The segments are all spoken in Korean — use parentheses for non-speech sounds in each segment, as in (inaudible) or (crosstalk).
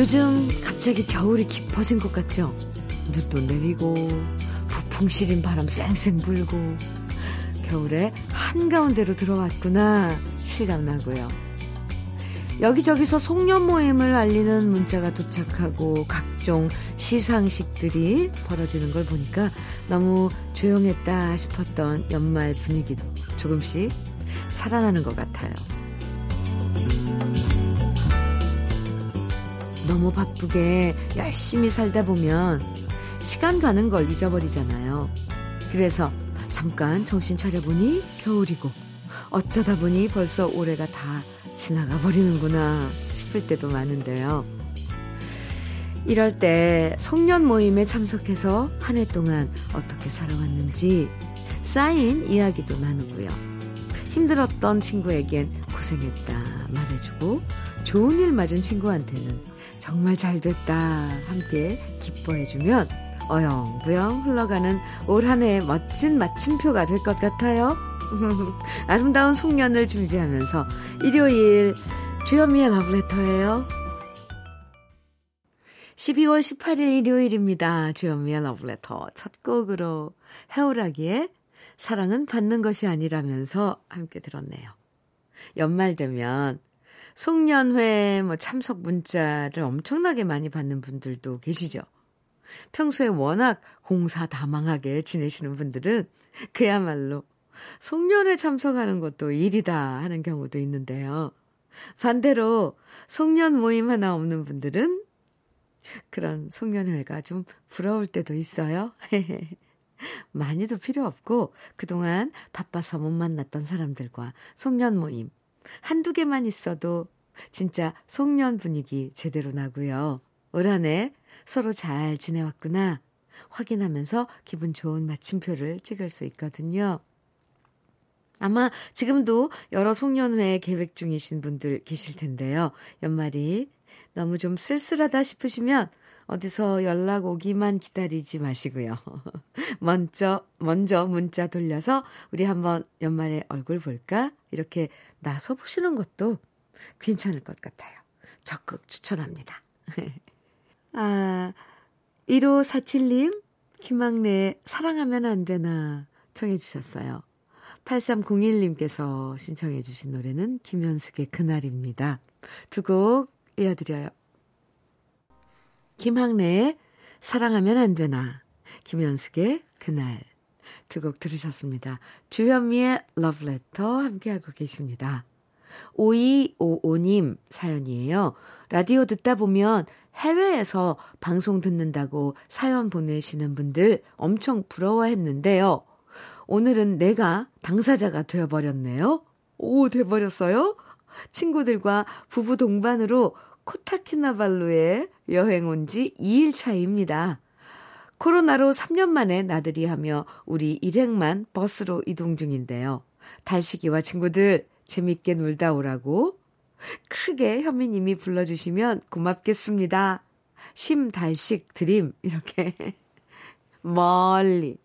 요즘 갑자기 겨울이 깊어진 것 같죠? 눈도 내리고 부풍 시린 바람 쌩쌩 불고 겨울에 한가운데로 들어왔구나 실감나고요. 여기저기서 송년 모임을 알리는 문자가 도착하고 각종 시상식들이 벌어지는 걸 보니까 너무 조용했다 싶었던 연말 분위기도 조금씩 살아나는 것 같아요. 너무 바쁘게 열심히 살다 보면 시간 가는 걸 잊어버리잖아요. 그래서 잠깐 정신 차려보니 겨울이고 어쩌다 보니 벌써 올해가 다 지나가 버리는구나 싶을 때도 많은데요. 이럴 때 송년 모임에 참석해서 한 해 동안 어떻게 살아왔는지 쌓인 이야기도 나누고요. 힘들었던 친구에겐 고생했다 말해주고 좋은 일 맞은 친구한테는 정말 잘 됐다 함께 기뻐해주면 어영부영 흘러가는 올 한 해의 멋진 마침표가 될 것 같아요. (laughs) 아름다운 송년을 준비하면서 일요일 주현미의 러브레터예요. 12월 18일 일요일입니다. 주현미의 러브레터 첫 곡으로 해오라기에 사랑은 받는 것이 아니라면서 함께 들었네요. 연말 되면 송년회 뭐 참석 문자를 엄청나게 많이 받는 분들도 계시죠. 평소에 워낙 공사다망하게 지내시는 분들은 그야말로 송년회 참석하는 것도 일이다 하는 경우도 있는데요. 반대로 송년 모임 하나 없는 분들은 그런 송년회가 좀 부러울 때도 있어요. (laughs) 많이도 필요 없고 그동안 바빠서 못 만났던 사람들과 송년 모임 한두 개만 있어도 진짜 송년 분위기 제대로 나고요. 올 한해 서로 잘 지내왔구나 확인하면서 기분 좋은 마침표를 찍을 수 있거든요. 아마 지금도 여러 송년회 계획 중이신 분들 계실 텐데요. 연말이 너무 좀 쓸쓸하다 싶으시면 어디서 연락 오기만 기다리지 마시고요. (laughs) 먼저, 먼저 문자 돌려서 우리 한번 연말에 얼굴 볼까? 이렇게 나서 보시는 것도 괜찮을 것 같아요. 적극 추천합니다. (laughs) 아, 1547님, 김학래 사랑하면 안 되나 청해 주셨어요. 8301님께서 신청해 주신 노래는 김현숙의 그날입니다. 두 곡 이어드려요. 김학래의 사랑하면 안 되나, 김현숙의 그날 두 곡 들으셨습니다. 주현미의 러브레터 함께하고 계십니다. 5255님 사연이에요. 라디오 듣다 보면 해외에서 방송 듣는다고 사연 보내시는 분들 엄청 부러워했는데요. 오늘은 내가 당사자가 되어버렸네요. 오, 돼버렸어요? 친구들과 부부 동반으로 코타키나발루에 여행 온 지 2일 차입니다. 코로나로 3년 만에 나들이 하며 우리 일행만 버스로 이동 중인데요. 달시기와 친구들 재밌게 놀다 오라고 크게 현미님이 불러주시면 고맙겠습니다. 심달식 드림 이렇게 (laughs) 멀리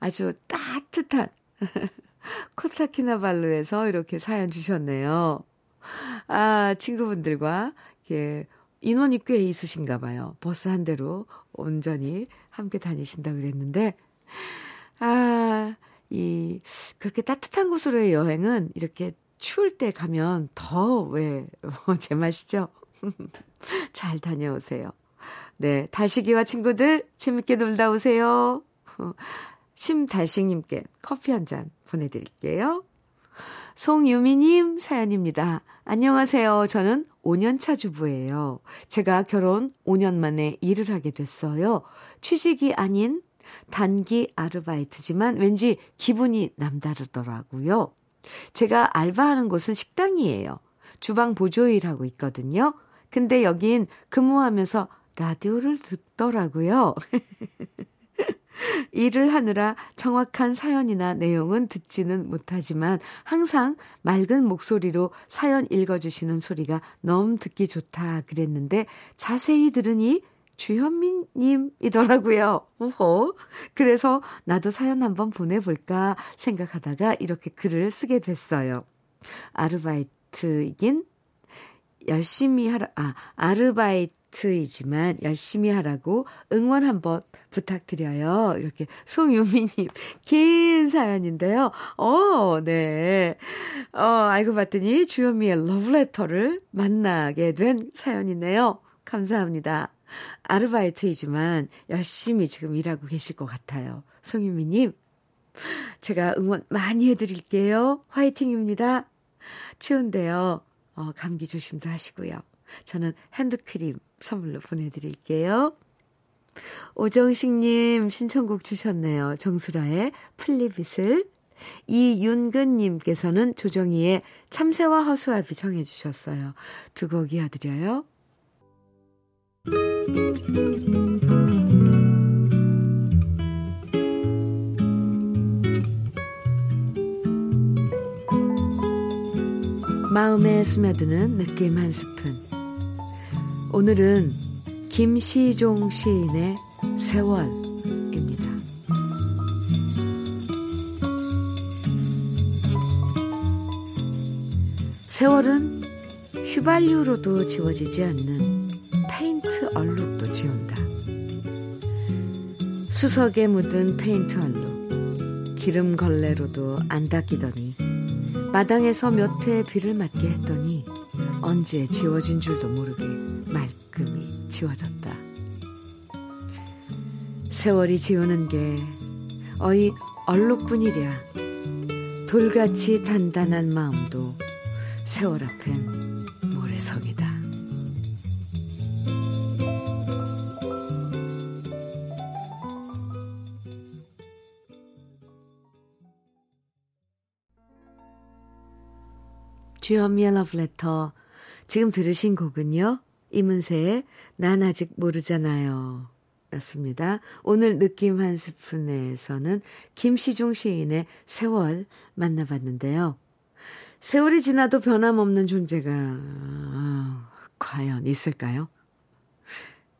아주 따뜻한 (laughs) 코타키나발루에서 이렇게 사연 주셨네요. 아, 친구분들과 이렇게 인원이 꽤 있으신가 봐요. 버스 한 대로 온전히 함께 다니신다 그랬는데, 아, 이, 그렇게 따뜻한 곳으로의 여행은 이렇게 추울 때 가면 더 왜, (laughs) 제맛이죠? (laughs) 잘 다녀오세요. 네, 달시기와 친구들 재밌게 놀다 오세요. (laughs) 심달식님께 커피 한 잔 보내드릴게요. 송유미님 사연입니다. 안녕하세요. 저는 5년차 주부예요. 제가 결혼 5년 만에 일을 하게 됐어요. 취직이 아닌 단기 아르바이트지만 왠지 기분이 남다르더라고요. 제가 알바하는 곳은 식당이에요. 주방 보조 일 하고 있거든요. 근데 여긴 근무하면서 라디오를 듣더라고요. (laughs) 일을 하느라 정확한 사연이나 내용은 듣지는 못하지만 항상 맑은 목소리로 사연 읽어주시는 소리가 너무 듣기 좋다 그랬는데 자세히 들으니 주현미님이더라고요. 우호. 그래서 나도 사연 한번 보내볼까 생각하다가 이렇게 글을 쓰게 됐어요. 아르바이트이긴 열심히 하라, 아, 아르바이트 아르바이트이지만 열심히 하라고 응원 한번 부탁드려요. 이렇게 송유미님 긴 사연인데요. 어, 네. 어, 알고 봤더니 주현미의 러브레터를 만나게 된 사연이네요. 감사합니다. 아르바이트이지만 열심히 지금 일하고 계실 것 같아요. 송유미님, 제가 응원 많이 해드릴게요. 화이팅입니다. 추운데요. 어, 감기 조심도 하시고요. 저는 핸드크림 선물로 보내드릴게요. 오정식님 신청곡 주셨네요. 정수라의 플리빗을. 이윤근님께서는 조정희의 참새와 허수아비 정해주셨어요. 두 곡 이어드려요. 마음에 스며드는 느낌 한 스푼. 오늘은 김시종 시인의 세월입니다. 세월은 휘발유로도 지워지지 않는 페인트 얼룩도 지운다. 수석에 묻은 페인트 얼룩, 기름 걸레로도 안 닦이더니 마당에서 몇회 비를 맞게 했더니 언제 지워진 줄도 모르게 지워졌다. 세월이 지우는 게 어이 얼룩뿐이랴. 돌같이 단단한 마음도 세월 앞엔 모래성이다. 주현미의 러브레터. 지금 들으신 곡은요. 이문세의 난 아직 모르잖아요. 였습니다. 오늘 느낌 한 스푼에서는 김시종 시인의 세월 만나봤는데요. 세월이 지나도 변함없는 존재가 아, 과연 있을까요?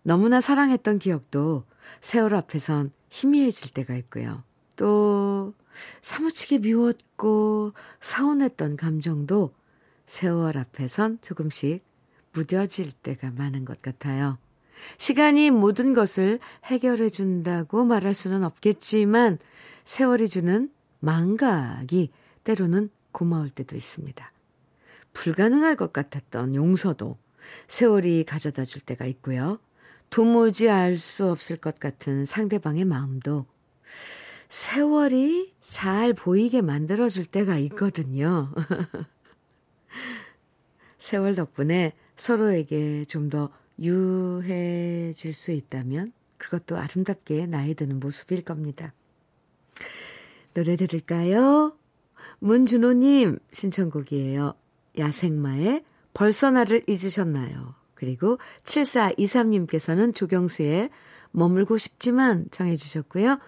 너무나 사랑했던 기억도 세월 앞에선 희미해질 때가 있고요. 또 사무치게 미웠고 서운했던 감정도 세월 앞에선 조금씩 무뎌질 때가 많은 것 같아요. 시간이 모든 것을 해결해 준다고 말할 수는 없겠지만 세월이 주는 망각이 때로는 고마울 때도 있습니다. 불가능할 것 같았던 용서도 세월이 가져다 줄 때가 있고요. 도무지 알 수 없을 것 같은 상대방의 마음도 세월이 잘 보이게 만들어줄 때가 있거든요. (laughs) 세월 덕분에 서로에게 좀 더 유해질 수 있다면 그것도 아름답게 나이 드는 모습일 겁니다. 노래 들을까요? 문준호님 신청곡이에요. 야생마의 벌써 나를 잊으셨나요? 그리고 7423님께서는 조경수의 머물고 싶지만 정해주셨고요.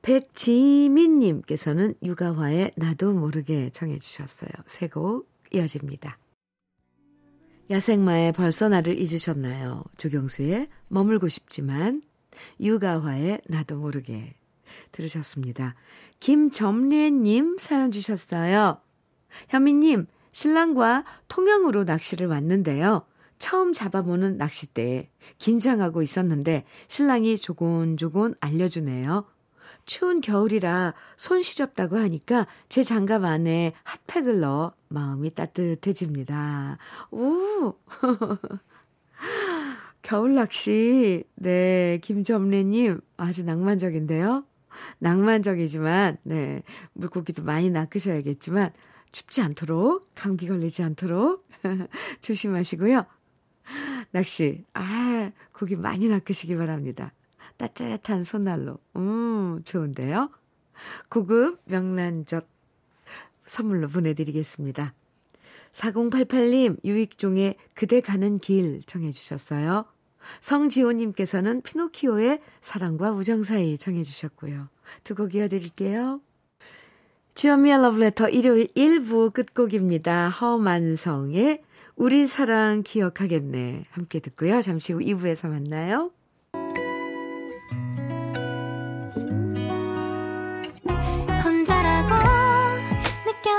백지민님께서는 유가화의 나도 모르게 정해주셨어요. 세 곡 이어집니다. 야생마의 벌써 나를 잊으셨나요? 조경수의 머물고 싶지만 유가화의 나도 모르게 들으셨습니다. 김점례님 사연 주셨어요. 현미님, 신랑과 통영으로 낚시를 왔는데요. 처음 잡아보는 낚싯대에 긴장하고 있었는데 신랑이 조곤조곤 알려주네요. 추운 겨울이라 손 시렵다고 하니까 제 장갑 안에 핫팩을 넣어 마음이 따뜻해집니다. 오! (laughs) 겨울 낚시. 네, 김점래님 아주 낭만적인데요. 낭만적이지만, 네, 물고기도 많이 낚으셔야겠지만, 춥지 않도록, 감기 걸리지 않도록 (laughs) 조심하시고요. 낚시, 아, 고기 많이 낚으시기 바랍니다. 따뜻한 손난로. 음, 좋은데요? 고급 명란젓 선물로 보내드리겠습니다. 4088님, 유익종의 그대 가는 길 청해주셨어요. 성지호님께서는 피노키오의 사랑과 우정 사이 청해주셨고요. 두 곡 이어드릴게요. 주현미의 러브레터 일요일 1부 끝곡입니다. 허만성의 우리 사랑 기억하겠네. 함께 듣고요. 잠시 후 2부에서 만나요.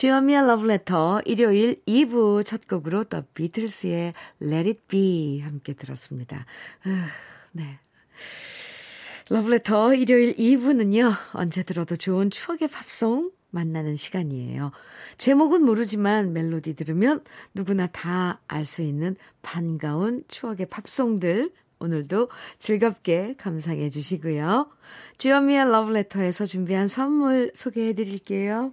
주현미의 Letter 일요일 2부 첫 곡으로 더 비틀스의 Let It Be 함께 들었습니다. 아, 네. 러브레터 일요일 2부는요, 언제 들어도 좋은 추억의 팝송 만나는 시간이에요. 제목은 모르지만 멜로디 들으면 누구나 다 알 수 있는 반가운 추억의 팝송들 오늘도 즐겁게 감상해 주시고요. 주현미의 러브레터에서 준비한 선물 소개해 드릴게요.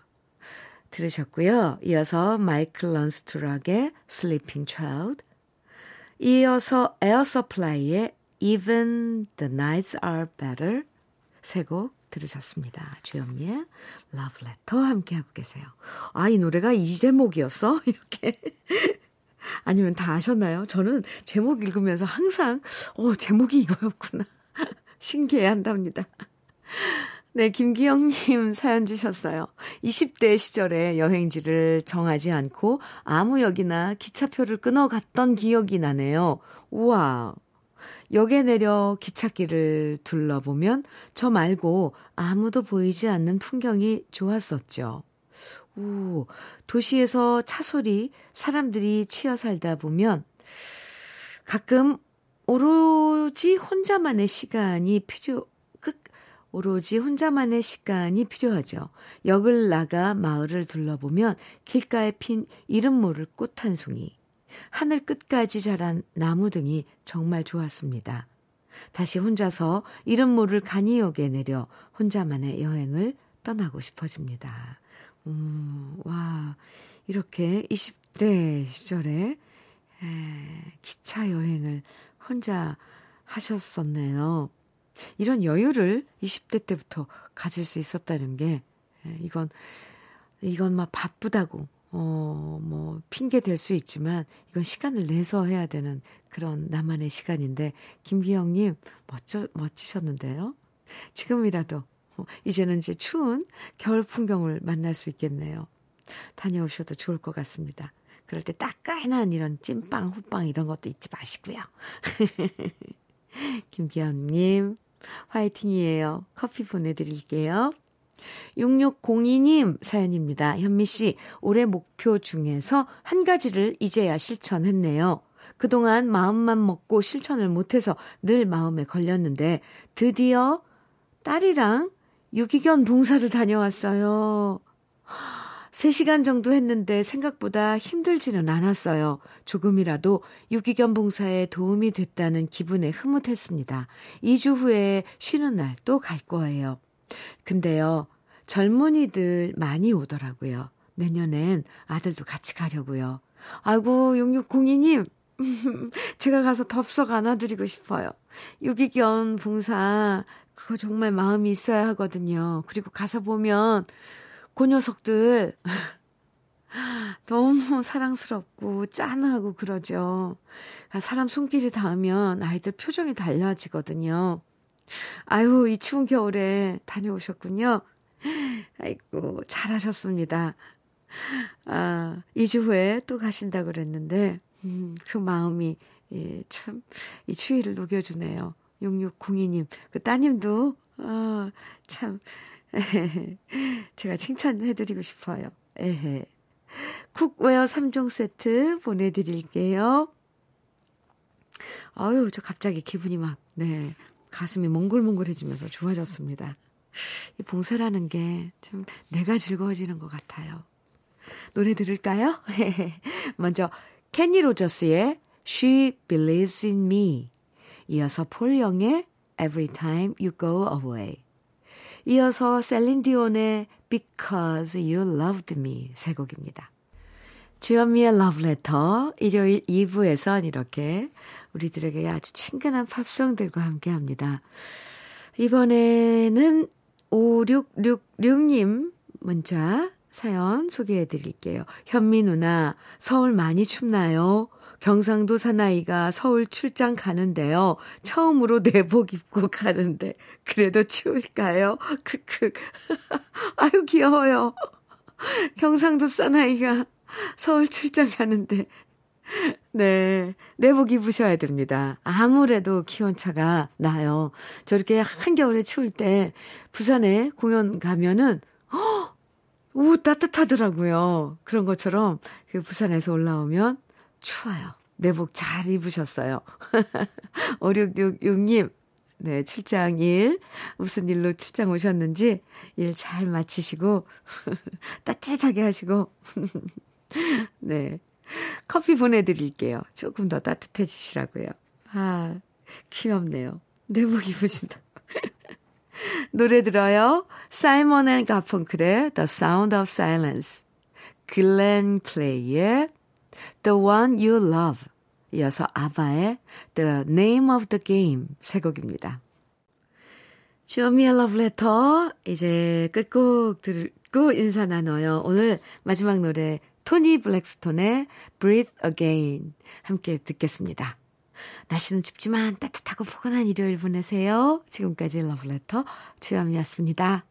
들으셨고요. 이어서 마이클 런스 투 락의 Sleeping Child 이어서 에어 서플라이의 Even the Nights Are Better 세곡 들으셨습니다. 주현미의 Love Letter 함께하고 계세요. 아, 이 노래가 이 제목이었어? (laughs) 이렇게. 아니면 다 아셨나요? 저는 제목 읽으면서 항상, 어, 제목이 이거였구나. (laughs) 신기해 한답니다. 네, 김기영님 (laughs) 사연 주셨어요. 20대 시절에 여행지를 정하지 않고 아무 역이나 기차표를 끊어 갔던 기억이 나네요. 우와, 역에 내려 기찻길을 둘러보면 저 말고 아무도 보이지 않는 풍경이 좋았었죠. 오, 도시에서 차 소리, 사람들이 치여 살다 보면 가끔 오로지 혼자만의 시간이 필요, 끝, 오로지 혼자만의 시간이 필요하죠. 역을 나가 마을을 둘러보면 길가에 핀 이름 모를 꽃 한 송이, 하늘 끝까지 자란 나무 등이 정말 좋았습니다. 다시 혼자서 이름 모를 간이역에 내려 혼자만의 여행을 떠나고 싶어집니다. 음, 와, 이렇게 20대 시절에 에, 기차 여행을 혼자 하셨었네요. 이런 여유를 20대 때부터 가질 수 있었다는 게, 에, 이건, 이건 막 바쁘다고, 어, 뭐, 핑계 될 수 있지만, 이건 시간을 내서 해야 되는 그런 나만의 시간인데, 김기영님, 멋져, 멋지셨는데요? 지금이라도, 어, 이제는 이제 추운 겨울 풍경을 만날 수 있겠네요. 다녀오셔도 좋을 것 같습니다. 그럴 때 따끈한 이런 찐빵, 후빵 이런 것도 잊지 마시고요. (laughs) (laughs) 김기현님, 화이팅이에요. 커피 보내드릴게요. 6602님 사연입니다. 현미 씨, 올해 목표 중에서 한 가지를 이제야 실천했네요. 그동안 마음만 먹고 실천을 못해서 늘 마음에 걸렸는데 드디어 딸이랑 유기견 봉사를 다녀왔어요. 3시간 정도 했는데 생각보다 힘들지는 않았어요. 조금이라도 유기견 봉사에 도움이 됐다는 기분에 흐뭇했습니다. 2주 후에 쉬는 날 또 갈 거예요. 근데요, 젊은이들 많이 오더라고요. 내년엔 아들도 같이 가려고요. 아이고, 6602님, (laughs) 제가 가서 덥석 안아드리고 싶어요. 유기견 봉사, 그거 정말 마음이 있어야 하거든요. 그리고 가서 보면, 그 녀석들, (laughs) 너무 사랑스럽고 짠하고 그러죠. 아, 사람 손길이 닿으면 아이들 표정이 달라지거든요. 아유, 이 추운 겨울에 다녀오셨군요. 아이고, 잘하셨습니다. 아, 2주 후에 또 가신다고 그랬는데, 음, 그 마음이, 예, 참, 이 추위를 녹여주네요. 6602님, 그 따님도, 아, 참, (laughs) 제가 칭찬해드리고 싶어요. 에헤. cookware 3종 세트 보내드릴게요. 아유, 저 갑자기 기분이 막, 네, 가슴이 몽글몽글해지면서 좋아졌습니다. 이 봉사라는 게 참 내가 즐거워지는 것 같아요. 노래 들을까요? (laughs) 먼저 케니 로저스의 She Believes in Me 이어서 폴 영의 Every Time You Go Away 이어서 셀린 디온의 Because You Loved Me 세 곡입니다. 주현미의 러브레터 일요일 2부에선 이렇게 우리들에게 아주 친근한 팝송들과 함께합니다. 이번에는 5666님 문자 사연 소개해 드릴게요. 현미 누나, 서울 많이 춥나요? 경상도 사나이가 서울 출장 가는데요. 처음으로 (laughs) 내복 입고 가는데, 그래도 추울까요? 크크. (laughs) 아유, 귀여워요. 경상도 사나이가 서울 출장 가는데, 네. 내복 입으셔야 됩니다. 아무래도 기온차가 나요. 저렇게 한겨울에 추울 때 부산에 공연 가면은, 허! 오, 따뜻하더라고요. 그런 것처럼 그 부산에서 올라오면 추워요. 내복 잘 입으셨어요. (laughs) 5666님, 네, 출장 일, 무슨 일로 출장 오셨는지 일 잘 마치시고, (laughs) 따뜻하게 하시고, (laughs) 네. 커피 보내드릴게요. 조금 더 따뜻해지시라고요. 아, 귀엽네요. 내복 입으신다. 노래 들어요. 사이먼 앤 가펑클의 The Sound of Silence. 글렌 프레이의 The One You Love. 이어서 아바의 The Name of the Game 세 곡입니다. 주어미의 러브레터 이제 끝곡 듣고 인사 나눠요. 오늘 마지막 노래 토니 블랙스톤의 Breathe Again 함께 듣겠습니다. 날씨는 춥지만 따뜻하고 포근한 일요일 보내세요. 지금까지 러브레터 주현미였습니다.